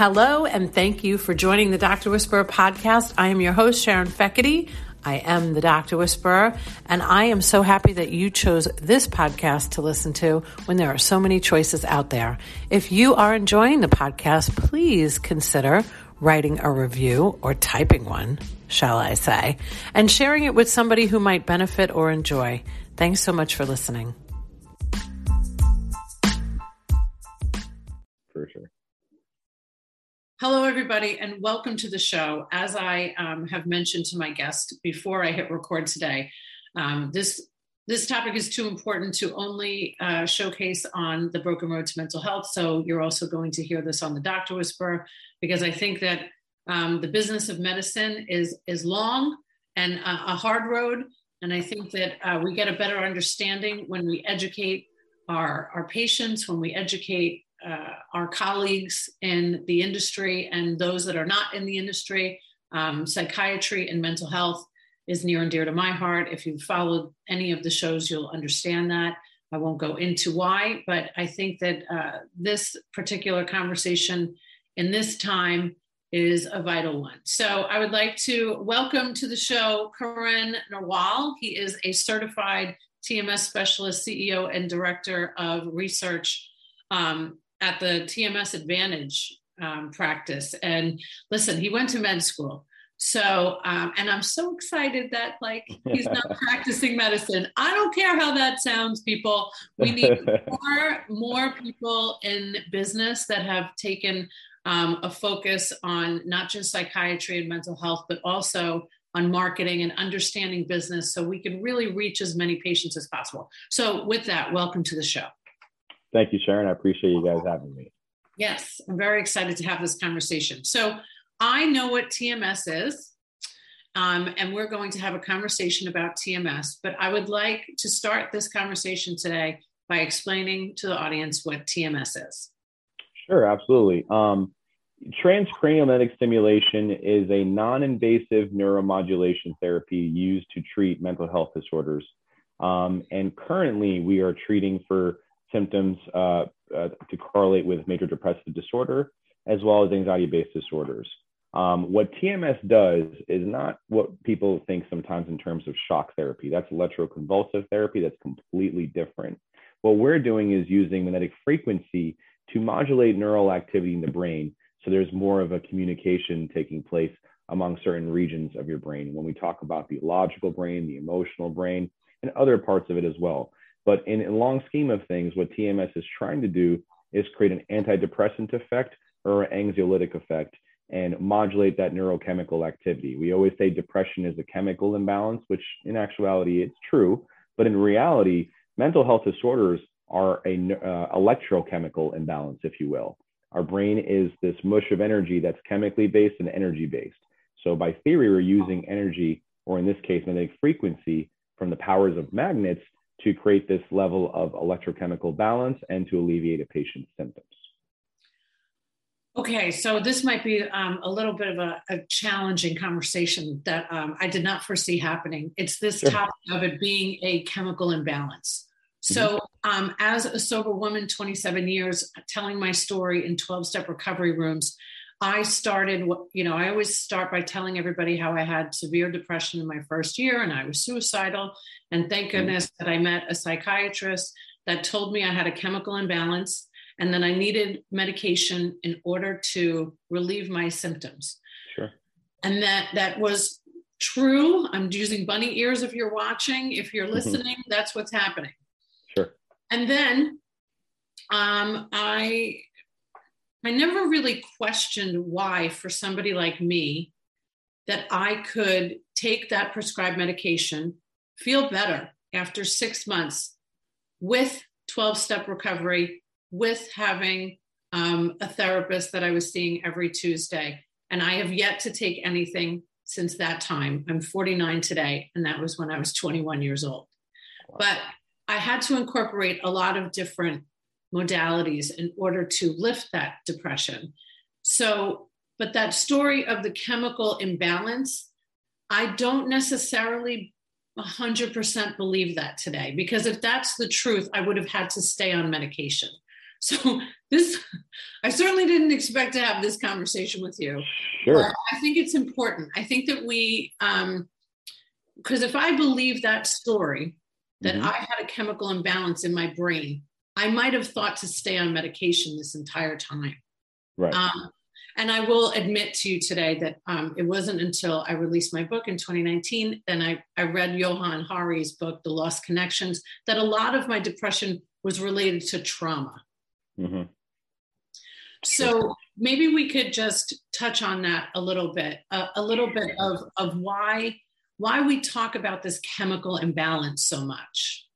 Hello, and thank you for joining the Dr. Whisperer podcast. I am your host, Sharon Feckety. I am the Dr. Whisperer, and I am so happy that you chose this podcast to listen to when there are so many choices out there. If you are enjoying the podcast, please consider writing a review or typing one, shall I say, and sharing it with somebody who might benefit or enjoy. Thanks so much for listening. Hello, everybody, and welcome to the show. As I um, have mentioned to my guest before I hit record today, um, this this topic is too important to only uh, showcase on the Broken Road to Mental Health. So you're also going to hear this on the Doctor Whisperer because I think that um, the business of medicine is is long and a, a hard road, and I think that uh, we get a better understanding when we educate our our patients, when we educate uh, our colleagues in the industry and those that are not in the industry. Um, psychiatry and mental health is near and dear to my heart. If you've followed any of the shows, you'll understand that. I won't go into why, but I think that uh, this particular conversation in this time is a vital one. So I would like to welcome to the show Karan Narwal. He is a certified TMS specialist, CEO, and director of research um, at the TMS Advantage um, practice. And listen, he went to med school. So, um, and I'm so excited that like he's not practicing medicine. I don't care how that sounds, people. We need more, more people in business that have taken um, a focus on not just psychiatry and mental health, but also on marketing and understanding business so we can really reach as many patients as possible. So, with that, welcome to the show. Thank you, Sharon. I appreciate you guys having me. Yes, I'm very excited to have this conversation. So, I know what TMS is, um, and we're going to have a conversation about TMS, but I would like to start this conversation today by explaining to the audience what TMS is. Sure, absolutely. Um, transcranial magnetic stimulation is a non invasive neuromodulation therapy used to treat mental health disorders. Um, and currently, we are treating for symptoms uh, uh, to correlate with major depressive disorder as well as anxiety based disorders. Um, what TMS does is not what people think sometimes in terms of shock therapy. That's electroconvulsive therapy, that's completely different. What we're doing is using magnetic frequency to modulate neural activity in the brain. So there's more of a communication taking place among certain regions of your brain. When we talk about the logical brain, the emotional brain, and other parts of it as well. But in a long scheme of things, what TMS is trying to do is create an antidepressant effect or anxiolytic effect and modulate that neurochemical activity. We always say depression is a chemical imbalance, which in actuality it's true, but in reality, mental health disorders are a uh, electrochemical imbalance, if you will. Our brain is this mush of energy that's chemically based and energy based. So by theory, we're using energy, or in this case, magnetic frequency from the powers of magnets to create this level of electrochemical balance and to alleviate a patient's symptoms. Okay, so this might be um, a little bit of a, a challenging conversation that um, I did not foresee happening. It's this sure. topic of it being a chemical imbalance. So, mm-hmm. um, as a sober woman, 27 years, telling my story in 12 step recovery rooms, I started, you know, I always start by telling everybody how I had severe depression in my first year and I was suicidal. And thank mm-hmm. goodness that I met a psychiatrist that told me I had a chemical imbalance and then I needed medication in order to relieve my symptoms. Sure. And that that was true. I'm using bunny ears if you're watching. If you're mm-hmm. listening, mm-hmm. that's what's happening. Sure. And then um, I I never really questioned why for somebody like me that I could take that prescribed medication, feel better after six months with 12 step recovery, with having um, a therapist that I was seeing every Tuesday. And I have yet to take anything since that time. I'm 49 today, and that was when I was 21 years old. But I had to incorporate a lot of different modalities in order to lift that depression. So, but that story of the chemical imbalance, I don't necessarily 100% believe that today because if that's the truth, I would have had to stay on medication. So this, I certainly didn't expect to have this conversation with you. Sure. I think it's important. I think that we, um, because if I believe that story, that mm-hmm. I had a chemical imbalance in my brain, I might have thought to stay on medication this entire time. Right. Um, and I will admit to you today that um, it wasn't until I released my book in 2019 and I, I read Johann Hari's book, The Lost Connections, that a lot of my depression was related to trauma. Mm-hmm. So maybe we could just touch on that a little bit, uh, a little bit of, of why why we talk about this chemical imbalance so much.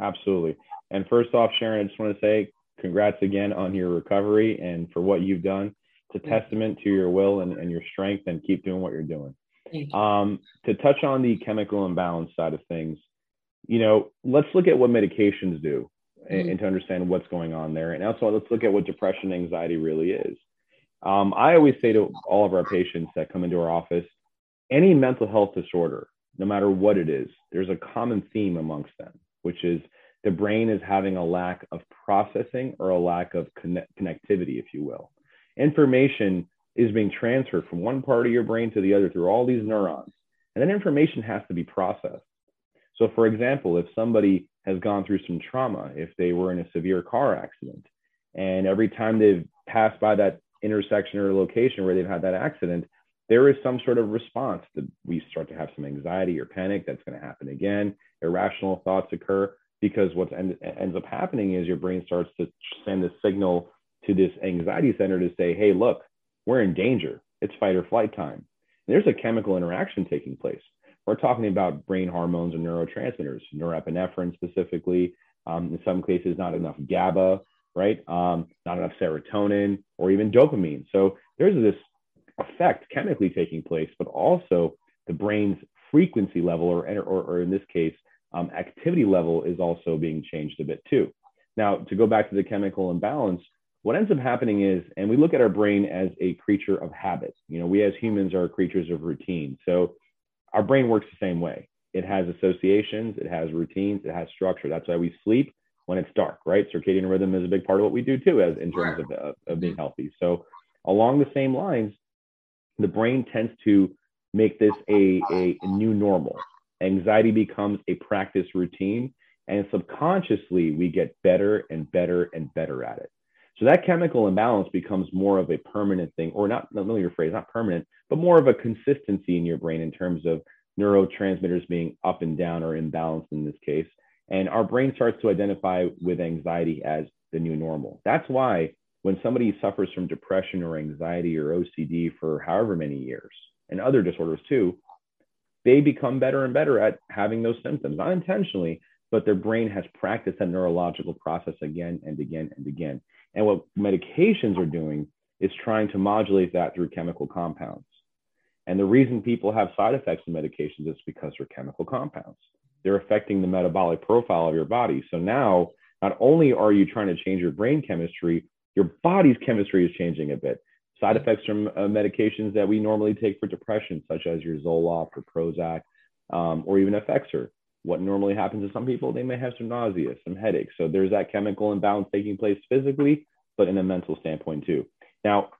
Absolutely. And first off, Sharon, I just want to say congrats again on your recovery and for what you've done. It's a testament to your will and, and your strength, and keep doing what you're doing. You. Um, to touch on the chemical imbalance side of things, you know, let's look at what medications do mm-hmm. and, to understand what's going on there. And also, let's look at what depression and anxiety really is. Um, I always say to all of our patients that come into our office, any mental health disorder, no matter what it is, there's a common theme amongst them, which is the brain is having a lack of processing or a lack of connect- connectivity, if you will. Information is being transferred from one part of your brain to the other through all these neurons, and then information has to be processed. So, for example, if somebody has gone through some trauma, if they were in a severe car accident, and every time they've passed by that intersection or location where they've had that accident, there is some sort of response that we start to have some anxiety or panic that's going to happen again. Irrational thoughts occur because what end, ends up happening is your brain starts to send a signal to this anxiety center to say, hey, look, we're in danger. It's fight or flight time. And there's a chemical interaction taking place. We're talking about brain hormones and neurotransmitters, norepinephrine specifically. Um, in some cases, not enough GABA, right? Um, not enough serotonin or even dopamine. So there's this effect chemically taking place, but also the brain's frequency level, or, or, or in this case, um, activity level is also being changed a bit too. Now, to go back to the chemical imbalance, what ends up happening is, and we look at our brain as a creature of habit. You know, we as humans are creatures of routine. So our brain works the same way. It has associations, it has routines, it has structure. That's why we sleep when it's dark, right? Circadian rhythm is a big part of what we do too, as in terms of, of, of being healthy. So along the same lines, the brain tends to make this a, a, a new normal. Anxiety becomes a practice routine, and subconsciously we get better and better and better at it. So that chemical imbalance becomes more of a permanent thing, or not, not really your phrase, not permanent, but more of a consistency in your brain in terms of neurotransmitters being up and down or imbalanced in this case. And our brain starts to identify with anxiety as the new normal. That's why when somebody suffers from depression or anxiety or OCD for however many years and other disorders too, they become better and better at having those symptoms, not intentionally, but their brain has practiced that neurological process again and again and again. And what medications are doing is trying to modulate that through chemical compounds. And the reason people have side effects of medications is because they're chemical compounds. They're affecting the metabolic profile of your body. So now, not only are you trying to change your brain chemistry, your body's chemistry is changing a bit. Side effects from uh, medications that we normally take for depression, such as your Zoloft or Prozac, um, or even Effexor. What normally happens to some people, they may have some nausea, some headaches. So there's that chemical imbalance taking place physically, but in a mental standpoint too. Now,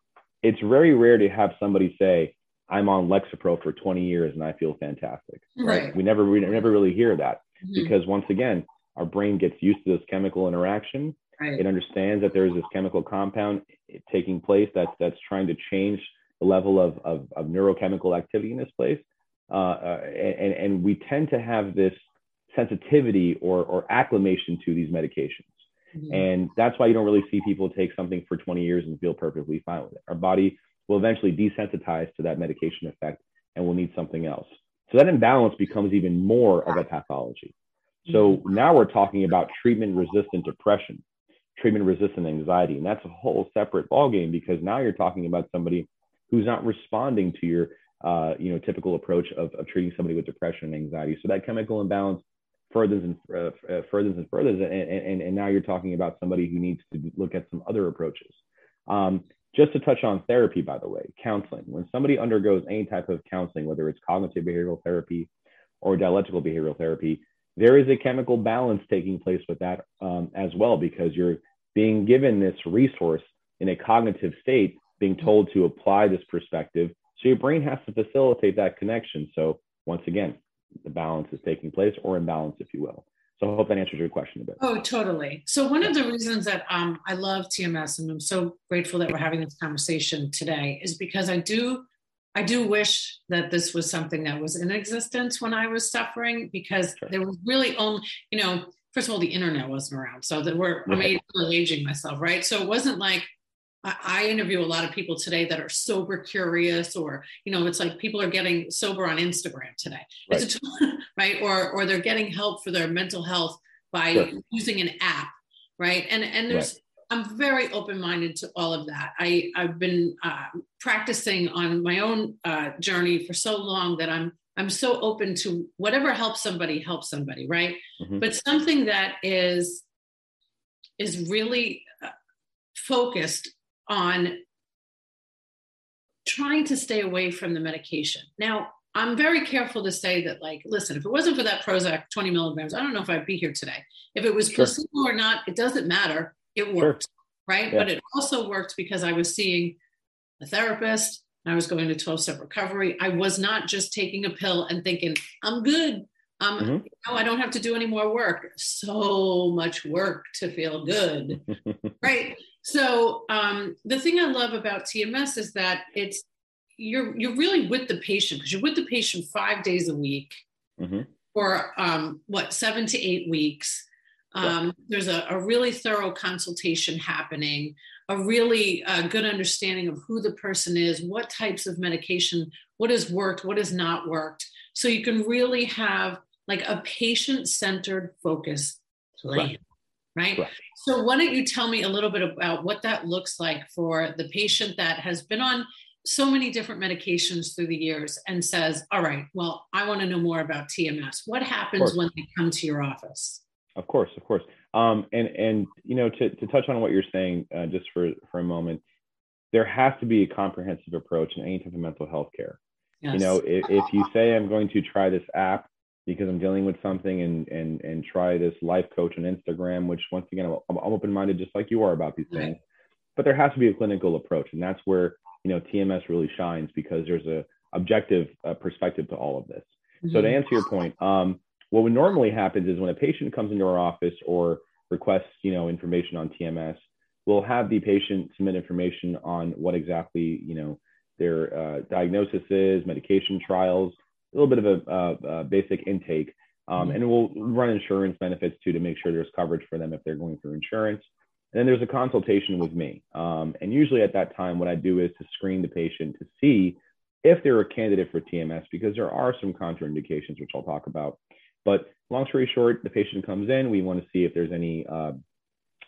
it's very rare to have somebody say, I'm on Lexapro for 20 years and I feel fantastic. Right. right? We never we never really hear that mm-hmm. because once again, our brain gets used to this chemical interaction Right. It understands that there is this chemical compound taking place that's that's trying to change the level of, of, of neurochemical activity in this place. Uh, uh, and, and we tend to have this sensitivity or, or acclimation to these medications. Mm-hmm. And that's why you don't really see people take something for 20 years and feel perfectly fine with it. Our body will eventually desensitize to that medication effect and we'll need something else. So that imbalance becomes even more of a pathology. So mm-hmm. now we're talking about treatment resistant depression treatment resistant anxiety. And that's a whole separate ballgame because now you're talking about somebody who's not responding to your uh, you know typical approach of, of treating somebody with depression and anxiety. So that chemical imbalance furthers and uh, uh, furthers and furthers, and, and, and now you're talking about somebody who needs to look at some other approaches. Um, just to touch on therapy, by the way, counseling. When somebody undergoes any type of counseling, whether it's cognitive behavioral therapy or dialectical behavioral therapy, there is a chemical balance taking place with that um, as well because you're being given this resource in a cognitive state, being told to apply this perspective. So your brain has to facilitate that connection. So once again, the balance is taking place or imbalance, if you will. So I hope that answers your question a bit. Oh, totally. So one of the reasons that um, I love TMS and I'm so grateful that we're having this conversation today is because I do I do wish that this was something that was in existence when I was suffering because sure. there was really only, you know, first of all, the internet wasn't around. So that we're, right. I'm aging myself, right? So it wasn't like I, interview a lot of people today that are sober curious, or, you know, it's like people are getting sober on Instagram today, right? right? Or, or they're getting help for their mental health by sure. using an app, right? And, and there's, right I'm very open minded to all of that. I, I've been uh, practicing on my own uh, journey for so long that I'm I'm so open to whatever helps somebody help somebody, right? Mm-hmm. But something that is is really uh, focused on trying to stay away from the medication. Now, I'm very careful to say that, like, listen, if it wasn't for that Prozac 20 milligrams, I don't know if I'd be here today. If it was sure. placebo or not, it doesn't matter it worked, sure. right? Yeah. But it also worked because I was seeing a therapist. I was going to 12 step recovery. I was not just taking a pill and thinking, I'm good. Um, mm-hmm. you know, I don't have to do any more work. So much work to feel good, right? So um, the thing I love about TMS is that it's you're you're really with the patient because you're with the patient five days a week mm-hmm. for um, what seven to eight weeks, um, there's a, a, really thorough consultation happening, a really uh, good understanding of who the person is, what types of medication, what has worked, what has not worked. So you can really have like a patient centered focus plan. Right. Right? right? So, why don't you tell me a little bit about what that looks like for the patient that has been on so many different medications through the years and says, All right, well, I want to know more about TMS. What happens when they come to your office? Of course, of course. Um, and and you know to to touch on what you're saying uh, just for for a moment, there has to be a comprehensive approach in any type of mental health care. Yes. You know, if, if you say I'm going to try this app because I'm dealing with something and and and try this life coach on Instagram, which once again I'm, I'm open minded just like you are about these things, but there has to be a clinical approach, and that's where you know TMS really shines because there's a objective uh, perspective to all of this. Mm-hmm. So to answer your point, um, what would normally happens is when a patient comes into our office or requests, you know, information on TMS, we'll have the patient submit information on what exactly, you know, their uh, diagnosis is, medication trials, a little bit of a, a, a basic intake. Um, mm-hmm. and we'll run insurance benefits too to make sure there's coverage for them if they're going through insurance. And then there's a consultation with me. Um, and usually at that time, what I do is to screen the patient to see if they're a candidate for TMS because there are some contraindications, which I'll talk about. But long story short, the patient comes in. We want to see if there's any uh,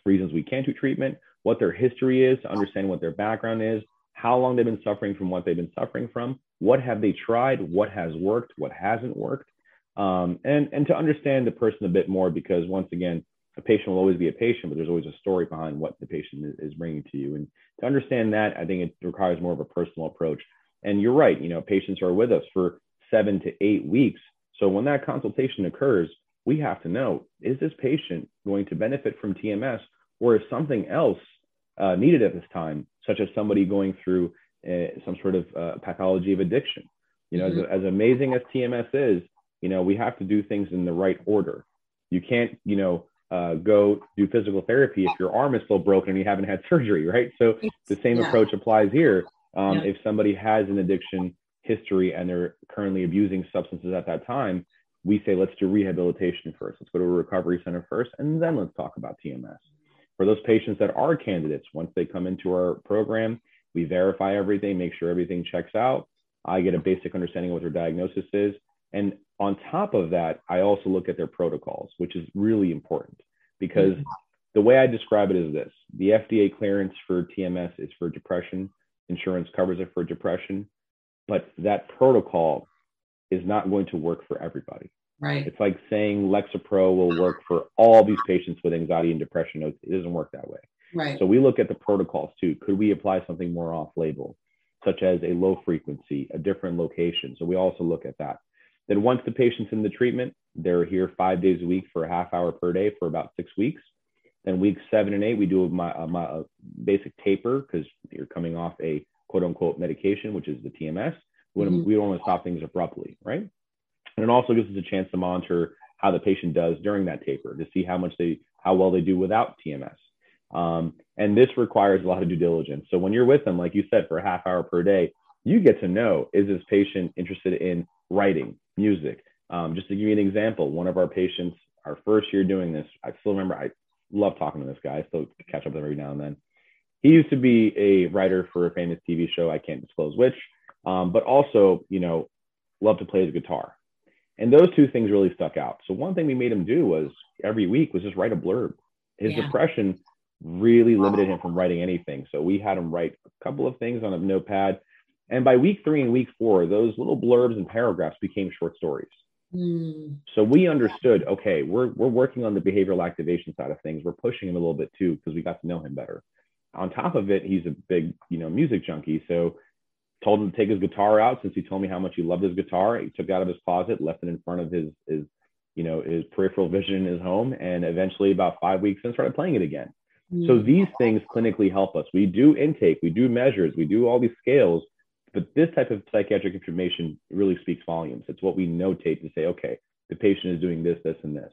reasons we can't do treatment, what their history is, to understand what their background is, how long they've been suffering from what they've been suffering from, what have they tried, what has worked, what hasn't worked, um, and and to understand the person a bit more because once again, a patient will always be a patient, but there's always a story behind what the patient is, bringing to you. And to understand that, I think it requires more of a personal approach. And you're right, you know, patients are with us for seven to eight weeks so when that consultation occurs, we have to know is this patient going to benefit from TMS or is something else uh, needed at this time, such as somebody going through uh, some sort of uh, pathology of addiction? You know, mm-hmm. as, as amazing as TMS is, you know, we have to do things in the right order. You can't, you know, uh, go do physical therapy if your arm is still broken and you haven't had surgery, right? So the same yeah. approach applies here. Um, yeah. If somebody has an addiction history and they're currently abusing substances at that time, we say let's do rehabilitation first. Let's go to a recovery center first, and then let's talk about TMS. For those patients that are candidates, once they come into our program, we verify everything, make sure everything checks out. I get a basic understanding of what their diagnosis is. And on top of that, I also look at their protocols, which is really important because mm-hmm. the way I describe it is this the FDA clearance for TMS is for depression, insurance covers it for depression but that protocol is not going to work for everybody. Right. It's like saying Lexapro will work for all these patients with anxiety and depression. It doesn't work that way. Right. So we look at the protocols too. Could we apply something more off label, such as a low frequency, a different location? So we also look at that. Then once the patient's in the treatment, they're here five days a week for a half hour per day for about six weeks. Then week seven and eight, we do a, a, a basic taper because you're coming off a quote unquote medication, which is the TMS. We, mm-hmm. we don't want to stop things abruptly, right? And it also gives us a chance to monitor how the patient does during that taper to see how much they, how well they do without TMS. Um, and this requires a lot of due diligence. So when you're with them, like you said, for a half hour per day, you get to know is this patient interested in writing, music? Um, just to give you an example, one of our patients, our first year doing this, I still remember, I love talking to this guy. I still catch up with him every now and then. He used to be a writer for a famous TV show. I can't disclose which, um, but also, you know, loved to play his guitar. And those two things really stuck out. So one thing we made him do was every week was just write a blurb. His yeah. depression really limited him from writing anything. So we had him write a couple of things on a notepad. And by week three and week four, those little blurbs and paragraphs became short stories. Mm. So we understood, okay, we're, we're working on the behavioral activation side of things. We're pushing him a little bit too, because we got to know him better. On top of it, he's a big, you know, music junkie. So told him to take his guitar out since he told me how much he loved his guitar. He took it out of his closet, left it in front of his, his, you know, his peripheral vision in his home. And eventually about five weeks in started playing it again. Mm. So these things clinically help us. We do intake, we do measures, we do all these scales but this type of psychiatric information really speaks volumes. It's what we notate to say, okay, the patient is doing this, this, and this.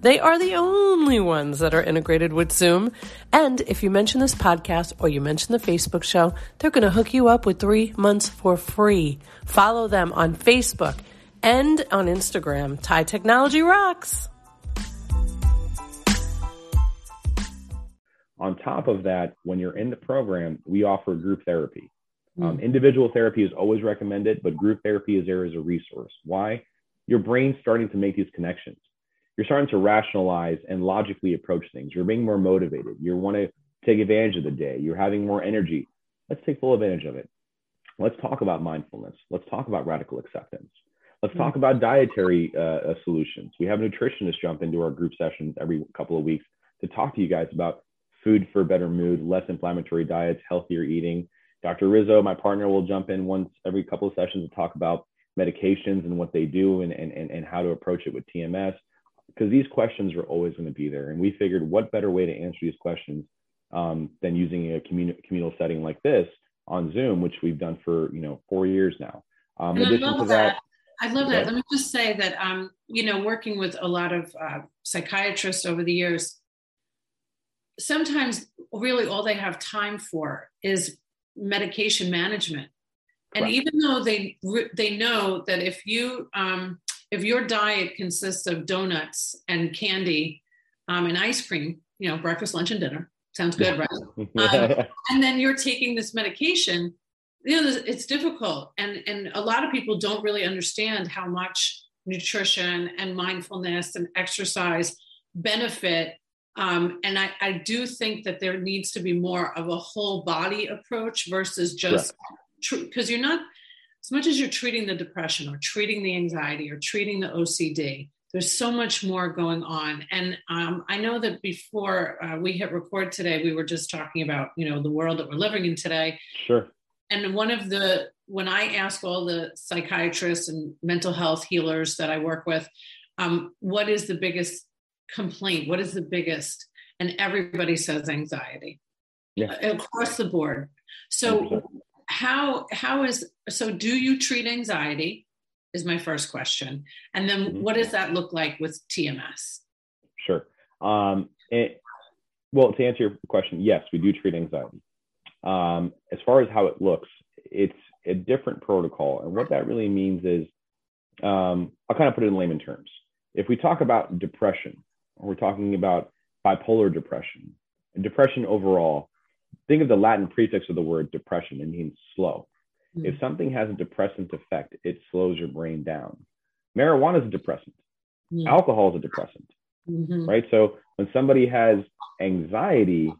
They are the only ones that are integrated with Zoom. And if you mention this podcast or you mention the Facebook show, they're going to hook you up with three months for free. Follow them on Facebook and on Instagram. TIE Technology rocks. On top of that, when you're in the program, we offer group therapy. Mm. Um, individual therapy is always recommended, but group therapy is there as a resource. Why? Your brain's starting to make these connections. You're starting to rationalize and logically approach things. You're being more motivated. You want to take advantage of the day. You're having more energy. Let's take full advantage of it. Let's talk about mindfulness. Let's talk about radical acceptance. Let's talk about dietary uh, uh, solutions. We have nutritionists jump into our group sessions every couple of weeks to talk to you guys about food for better mood, less inflammatory diets, healthier eating. Dr. Rizzo, my partner, will jump in once every couple of sessions to talk about medications and what they do and, and, and how to approach it with TMS. Because these questions are always going to be there. And we figured what better way to answer these questions um, than using a commun- communal setting like this on Zoom, which we've done for you know four years now. Um, in addition to that, that I love that. Let me just say that, um, you know, working with a lot of uh, psychiatrists over the years, sometimes really all they have time for is medication management. And right. even though they they know that if you um, if your diet consists of donuts and candy um, and ice cream, you know, breakfast, lunch, and dinner sounds good, right? um, and then you're taking this medication, you know it's difficult and and a lot of people don't really understand how much nutrition and mindfulness and exercise benefit um, and I, I do think that there needs to be more of a whole body approach versus just because tr- you're not as much as you're treating the depression or treating the anxiety or treating the ocd there's so much more going on. And um, i know that before uh, we hit record today we were just talking about you know the world that we're living in today. Sure. And one of the when i ask all the psychiatrists and mental health healers that i work with um, what is the biggest complaint? What is the biggest? And everybody says anxiety. Yeah. Across the board. So 100%. How how is so do you treat anxiety is my first question and then mm-hmm. what does that look like with tms sure um, it, well to answer your question yes we do treat anxiety um, as far as how it looks, it's a different protocol. And what that really means is, um, I'll kind of put it in layman terms. If we talk about depression, or we're talking about bipolar depression, and depression overall, think of the Latin prefix of the word depression. It means slow. Mm-hmm. If something has a depressant effect, it slows your brain down, Marijuana is a depressant. Mm. Alcohol is a depressant, Mhm. right? So when somebody has anxiety,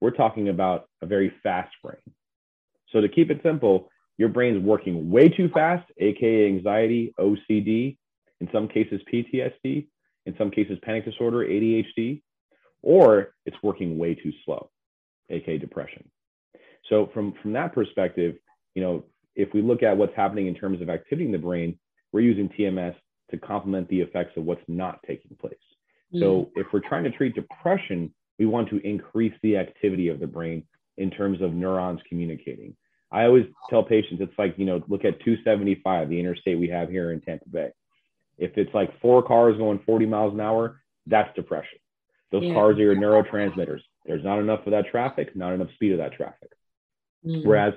we're talking about a very fast brain. So to keep it simple, your brain's working way too fast, aka anxiety, OCD, in some cases PTSD, in some cases panic disorder, ADHD, or it's working way too slow, aka depression. So from from that perspective, you know, if we look at what's happening in terms of activity in the brain, we're using TMS to complement the effects of what's not taking place. Mm. So if we're trying to treat depression, we want to increase the activity of the brain in terms of neurons communicating. I always tell patients it's like, you know, look at 275, the interstate we have here in Tampa Bay. If it's like four cars going 40 miles an hour, that's depression. Those Yeah. cars are your neurotransmitters. There's not enough of that traffic, not enough speed of that traffic. Mm. Whereas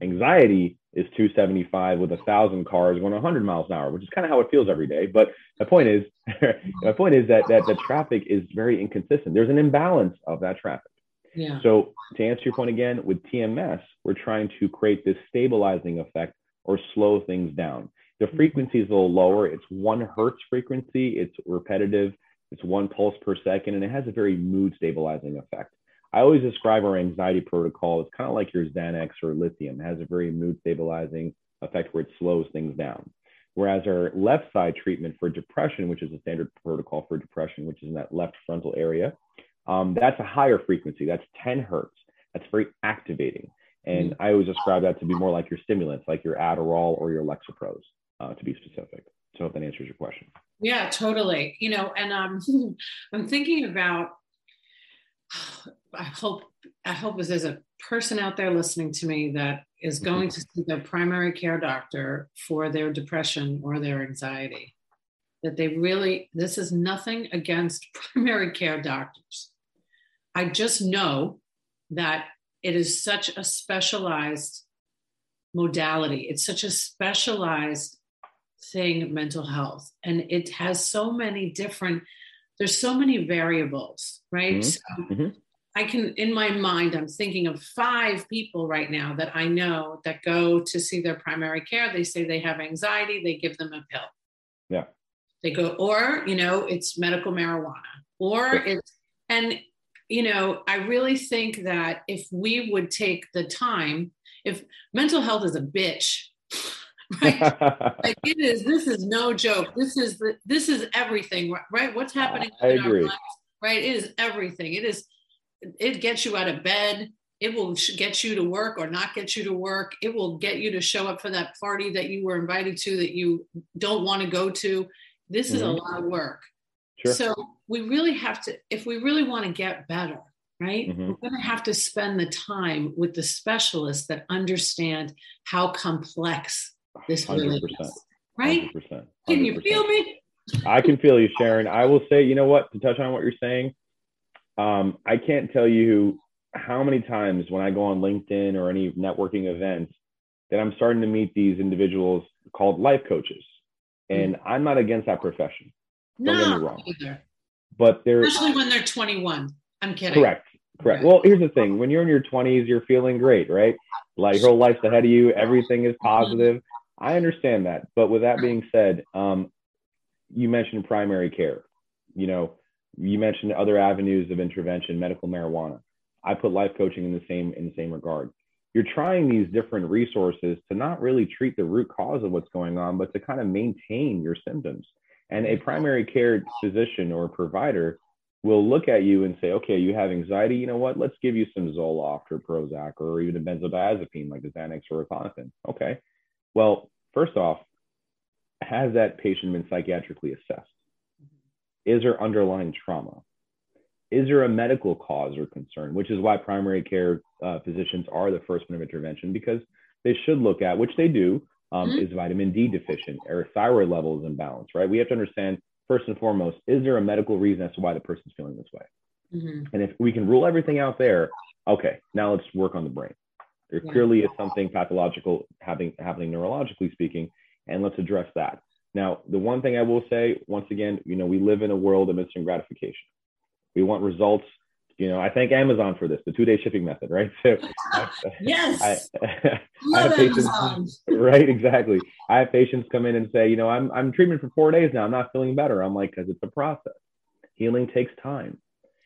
anxiety is 275 with a thousand cars going 100 miles an hour, which is kind of how it feels every day. But my point is, my point is that that the traffic is very inconsistent. There's an imbalance of that traffic. yeah. So to answer your point again, with TMS, we're trying to create this stabilizing effect or slow things down. The frequency is a little lower. It's one hertz frequency. It's repetitive. It's one pulse per second, and it has a very mood stabilizing effect. I always describe our anxiety protocol as kind of like your Xanax or lithium. It has a very mood stabilizing effect where it slows things down. Whereas our left side treatment for depression, which is a standard protocol for depression, which is in that left frontal area, um, that's a higher frequency. That's 10 hertz. That's very activating. And I always describe that to be more like your stimulants, like your Adderall or your Lexapros, uh, to be specific. So if that answers your question. Yeah, totally. You know, and um, I'm thinking about. I hope I hope as there's a person out there listening to me that is going to see their primary care doctor for their depression or their anxiety, that they really this is nothing against primary care doctors. I just know that it is such a specialized modality. It's such a specialized thing mental health and it has so many different there's so many variables right Mhm. so Mhm. i can in my mind i'm thinking of five people right now that i know that go to see their primary care they say they have anxiety they give them a pill Yeah. they go or you know it's medical marijuana or Sure. it's and you know i really think that if we would take the time if mental health is a bitch right like it is this is no joke. This is the, this is everything right? What's happening I agree. lives, right? It is everything. It is it gets you out of bed. It will get you to work or not get you to work. It will get you to show up for that party that you were invited to that you don't want to go to. This is a Mhm. lot of work. Sure. so we really have to if we really want to get better right? Mhm. we're going to have to spend the time with the specialists that understand how complex this really 100%. is right 100%. can you feel me I can feel you, Sharon. I will say, you know what, to touch on what you're saying, um, I can't tell you how many times when I go on LinkedIn or any networking events that I'm starting to meet these individuals called life coaches. And I'm not against that profession, Don't get me wrong. either but they're especially when they're 21 i'm kidding correct. Correct. Right. Well, here's the thing when you're in your 20s, you're feeling great, right? Like your whole life's ahead of you, everything is positive. I understand that. But with that being said, um, you mentioned primary care. You know, you mentioned other avenues of intervention, medical marijuana. I put life coaching in the same in the same regard. You're trying these different resources to not really treat the root cause of what's going on, but to kind of maintain your symptoms. And a primary care physician or provider will look at you and say, okay, you have anxiety. You know what? Let's give you some Zoloft or Prozac or even a benzodiazepine like the Xanax or a Okay. Well, first off, has that patient been psychiatrically assessed? Is there underlying trauma? Is there a medical cause or concern? Which is why primary care uh, physicians are the first point of intervention because they should look at, which they do, um, Mhm. is vitamin D deficient or thyroid levels imbalance, right? We have to understand first and foremost, is there a medical reason as to why the person's feeling this way? Mhm. And if we can rule everything out there, okay, now let's work on the brain. There clearly is something pathological happening, happening neurologically speaking, and let's address that. Now, the one thing I will say, once again, you know, we live in a world of instant gratification. We want results You know, I thank Amazon for this, the two day shipping method, right? So, yes, I, I have patients, right? Exactly. I have patients come in and say, you know, I'm I'm treatment for four days now. I'm not feeling better. I'm like, because it's a process. Healing takes time,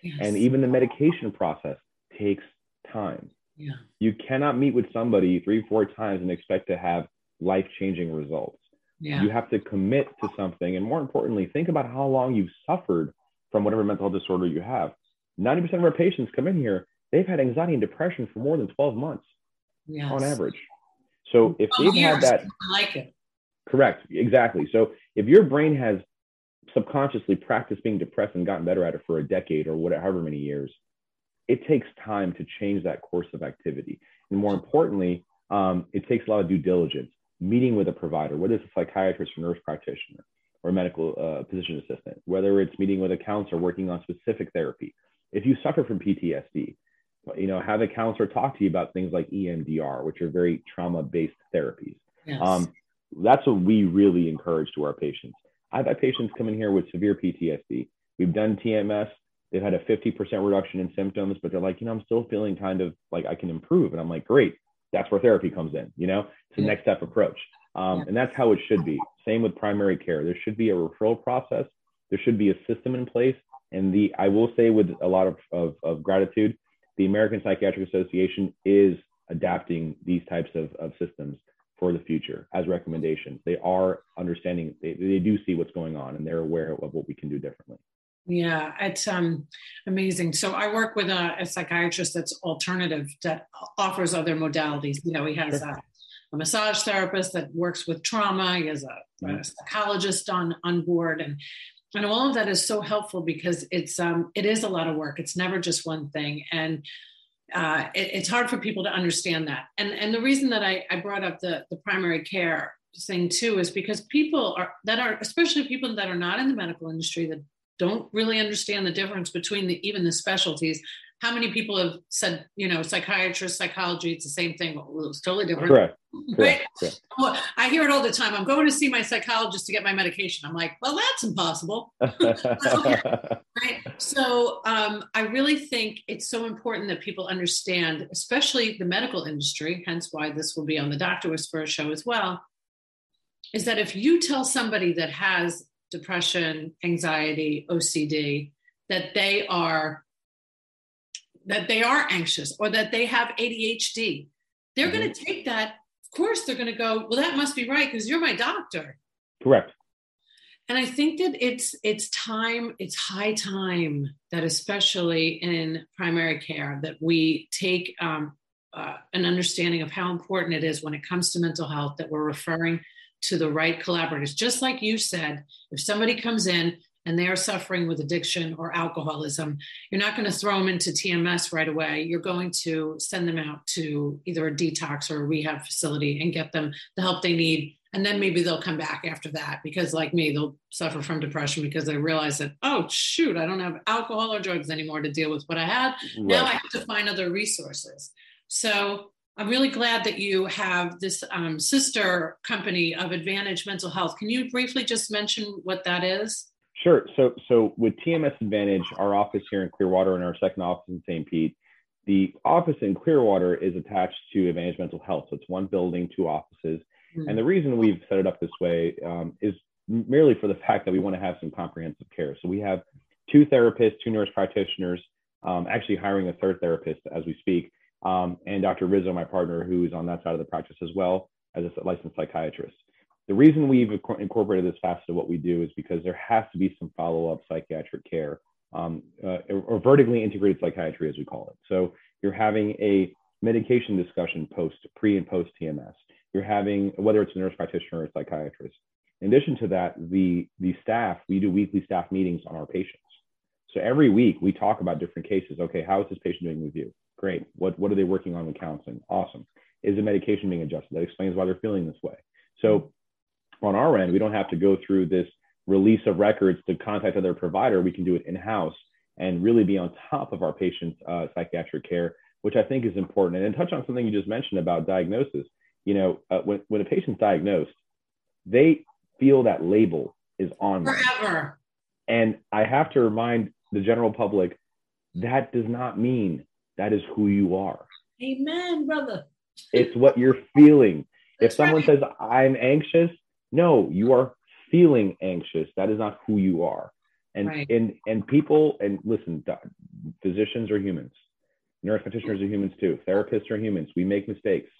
yes. and even the medication process takes time. Yeah. You cannot meet with somebody three, four times and expect to have life changing results. Yeah. You have to commit to something. And more importantly, think about how long you've suffered from whatever mental disorder you have. 90% of our patients come in here, they've had anxiety and depression for more than 12 months yes. on average. So if they've years, had that, I like it. Correct, exactly. So if your brain has subconsciously practiced being depressed and gotten better at it for a decade or whatever, however many years, it takes time to change that course of activity. And more importantly, um, it takes a lot of due diligence, meeting with a provider, whether it's a psychiatrist or nurse practitioner or medical uh, physician assistant, whether it's meeting with a counselor working on specific therapy. If you suffer from PTSD, you know, have a counselor talk to you about things like EMDR, which are very trauma-based therapies. Yes. Um, that's what we really encourage to our patients. I've had patients come in here with severe PTSD. We've done TMS. They've had a 50% reduction in symptoms, but they're like, you know, I'm still feeling kind of like I can improve. And I'm like, great. That's where therapy comes in. You know, it's the next step approach. Um, and that's how it should be. Same with primary care. There should be a referral process. There should be a system in place. And the I will say with a lot of, of, of gratitude, the American Psychiatric Association is adapting these types of, of systems for the future as recommendations. They are understanding, they, they do see what's going on and they're aware of what we can do differently. Yeah, it's um, amazing. So I work with a, a, psychiatrist that's alternative that offers other modalities. You know, he has a, a massage therapist that works with trauma. He has a, a, mm-hmm. psychologist on on board, and and all of that is so helpful because it's um, it is a lot of work. It's never just one thing, and uh, it, it's hard for people to understand that. And and the reason that I, I brought up the the primary care thing too is because people are that are especially people that are not in the medical industry that don't really understand the difference between the, even the specialties. How many people have said, you know, psychiatrist, psychology, it's the same thing. Well, it's totally different. Correct. Right? Correct. I hear it all the time. I'm going to see my psychologist to get my medication. I'm like, well, that's impossible. right. So um, I really think it's so important that people understand, especially the medical industry, hence why this will be on the Doctor Whisperer show as well, is that if you tell somebody that has depression, anxiety, OCD, that they are that they are anxious or that they have ADHD. They're mm-hmm. going to take that. Of course, they're going to go, well, that must be right because you're my doctor. Correct. And I think that it's it's time, it's high time that especially in primary care that we take um, uh, an understanding of how important it is when it comes to mental health that we're referring to the right collaborators. Just like you said, if somebody comes in and they are suffering with addiction or alcoholism, you're not going to throw them into TMS right away. You're going to send them out to either a detox or a rehab facility and get them the help they need. And then maybe they'll come back after that because, like me, they'll suffer from depression because they realize that, oh, shoot, I don't have alcohol or drugs anymore to deal with what I had. Right. Now I have to find other resources. So I'm really glad that you have this um, sister company of Advantage Mental Health. Can you briefly just mention what that is? Sure. So, so with TMS Advantage, our office here in Clearwater and our second office in St. Pete, the office in Clearwater is attached to Advantage Mental Health. So it's one building, two offices. Mm-hmm. And the reason we've set it up this way um, is merely for the fact that we want to have some comprehensive care. So we have two therapists, two nurse practitioners, um, actually hiring a third therapist as we speak um, and Dr. Rizzo, my partner, who is on that side of the practice as well as a licensed psychiatrist. The reason we've incorporated this facet of what we do is because there has to be some follow-up psychiatric care um, uh, or vertically integrated psychiatry, as we call it. So you're having a medication discussion post, pre and post TMS. You're having whether it's a nurse practitioner or a psychiatrist. In addition to that, the the staff we do weekly staff meetings on our patients. So every week we talk about different cases. Okay, how is this patient doing with you? Great. What, what are they working on in counseling? Awesome. Is the medication being adjusted? That explains why they're feeling this way. So on our end, we don't have to go through this release of records to contact other provider. We can do it in-house and really be on top of our patient's uh, psychiatric care, which I think is important. And then touch on something you just mentioned about diagnosis. You know, uh, when, when a patient's diagnosed, they feel that label is on forever. Them. And I have to remind the general public that does not mean that is who you are. Amen, brother. It's what you're feeling. That's if someone right. says, I'm anxious, no, you are feeling anxious. That is not who you are. And Right. and and people and listen, physicians are humans. Nurse practitioners are humans too. Therapists are humans. We make mistakes.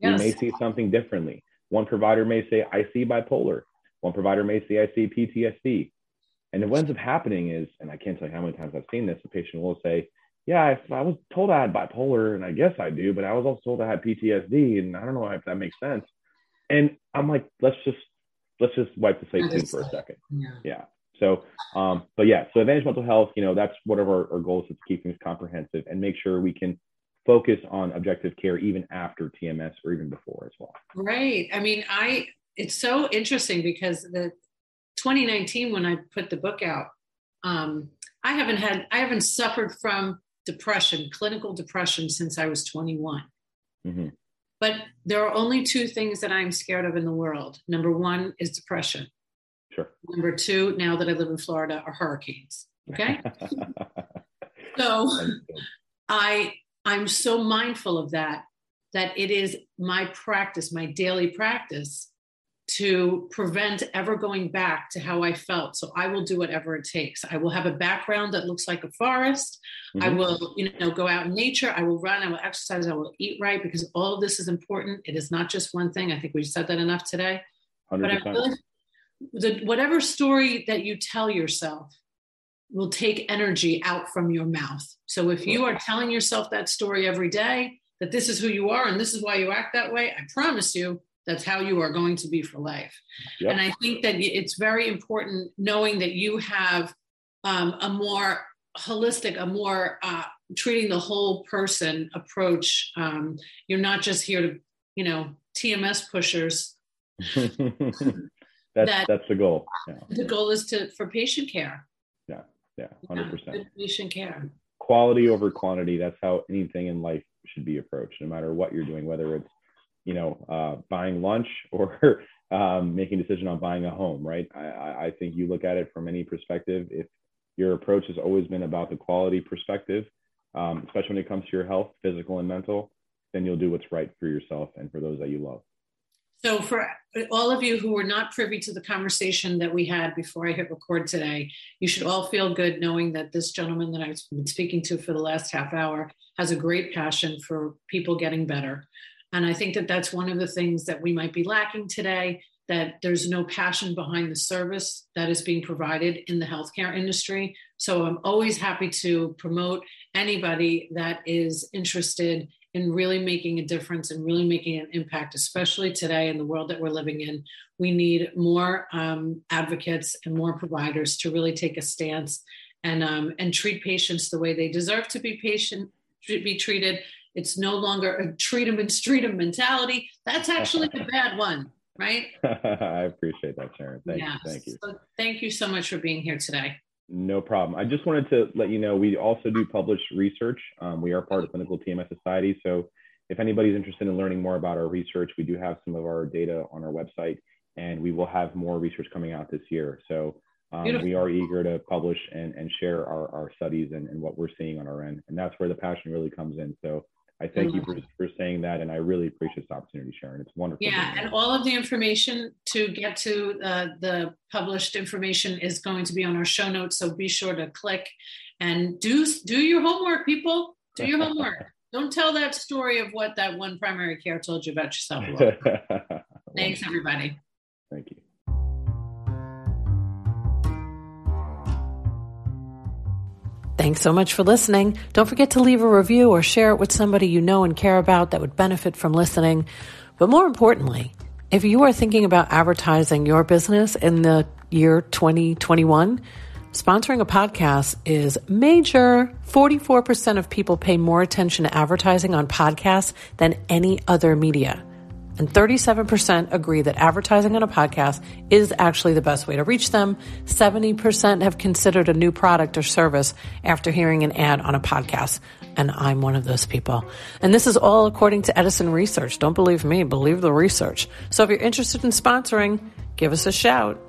Yes. We may see something differently. One provider may say, I see bipolar. One provider may say, I see PTSD. And what ends up happening is, and I can't tell you how many times I've seen this, a patient will say, Yeah, I, I was told I had bipolar, and I guess I do, but I was also told I had PTSD, and I don't know if that makes sense. And I'm like, let's just let's just wipe the slate clean for a second. Yeah. Yeah. So, um, but yeah, so Advantage Mental Health, you know, that's one of our, our goals is to keep things comprehensive and make sure we can focus on objective care even after TMS or even before as well. Right. I mean, I it's so interesting because the 2019 when I put the book out, um, I haven't had I haven't suffered from depression, clinical depression since I was 21. hmm But there are only two things that I'm scared of in the world. Number one is depression. Sure. Number two, now that I live in Florida, are hurricanes. Okay. So I I'm so mindful of that that it is my practice, my daily practice to prevent ever going back to how I felt. So I will do whatever it takes. I will have a background that looks like a forest. I Mhm. will, you know, go out in nature. I will run. I will exercise. I will eat right because all of this is important. It is not just one thing. I think we said that enough today. But I really, the, whatever story that you tell yourself will take energy out from your mouth. So if you are telling yourself that story every day, that this is who you are and this is why you act that way, I promise you that's how you are going to be for life. Yep. And I think that it's very important knowing that you have um, a more holistic, a more uh, treating the whole person approach. Um, you're not just here to, you know, TMS pushers. that's, that- that's the goal. Yeah. The goal is to for patient care. Yeah. Yeah, 100%. good patient care. quality over quantity that's how anything in life should be approached no matter what you're doing whether it's you know uh, buying lunch or um, making a decision on buying a home right? I- I, think you look at it from any perspective. If your approach has always been about the quality perspective um, especially when it comes to your health physical and mental then you'll do what's right for yourself and for those that you love. So, for all of you who were not privy to the conversation that we had before I hit record today, you should all feel good knowing that this gentleman that I've been speaking to for the last half hour has a great passion for people getting better. And I think that that's one of the things that we might be lacking today that there's no passion behind the service that is being provided in the healthcare industry. So, I'm always happy to promote anybody that is interested in really making a difference and really making an impact, especially today in the world that we're living in. We need more um, advocates and more providers to really take a stance and um, and treat patients the way they deserve to be patient be treated. It's no longer a treat them and treat them mentality. That's actually a bad one, right? i appreciate that sharon thank Yes. you thank you So thank you so much for being here today. No problem. I just wanted to let you know we also do publish research. Um, we are part of Clinical TMS Society. So if anybody's interested in learning more about our research, we do have some of our data on our website and we will have more research coming out this year. So um, we are eager to publish and, and share our, our studies and, and what we're seeing on our end. And that's where the passion really comes in. So I thank you for, for saying that. And I really appreciate this opportunity, Sharon. It's wonderful. Yeah, and all of the information to get to uh, the published information is going to be on our show notes. So be sure to click and do do your homework, people. Do your homework. Don't tell that story of what that one primary care told you about yourself. Thanks, everybody. Thank you. Thanks so much for listening. Don't forget to leave a review or share it with somebody you know and care about that would benefit from listening. But more importantly, if you are thinking about advertising your business in the year 2021, sponsoring a podcast is major. 44% of people pay more attention to advertising on podcasts than any other media. And 37% agree that advertising on a podcast is actually the best way to reach them. 70% have considered a new product or service after hearing an ad on a podcast. And I'm one of those people. And this is all according to Edison Research. Don't believe me, believe the research. So if you're interested in sponsoring, give us a shout.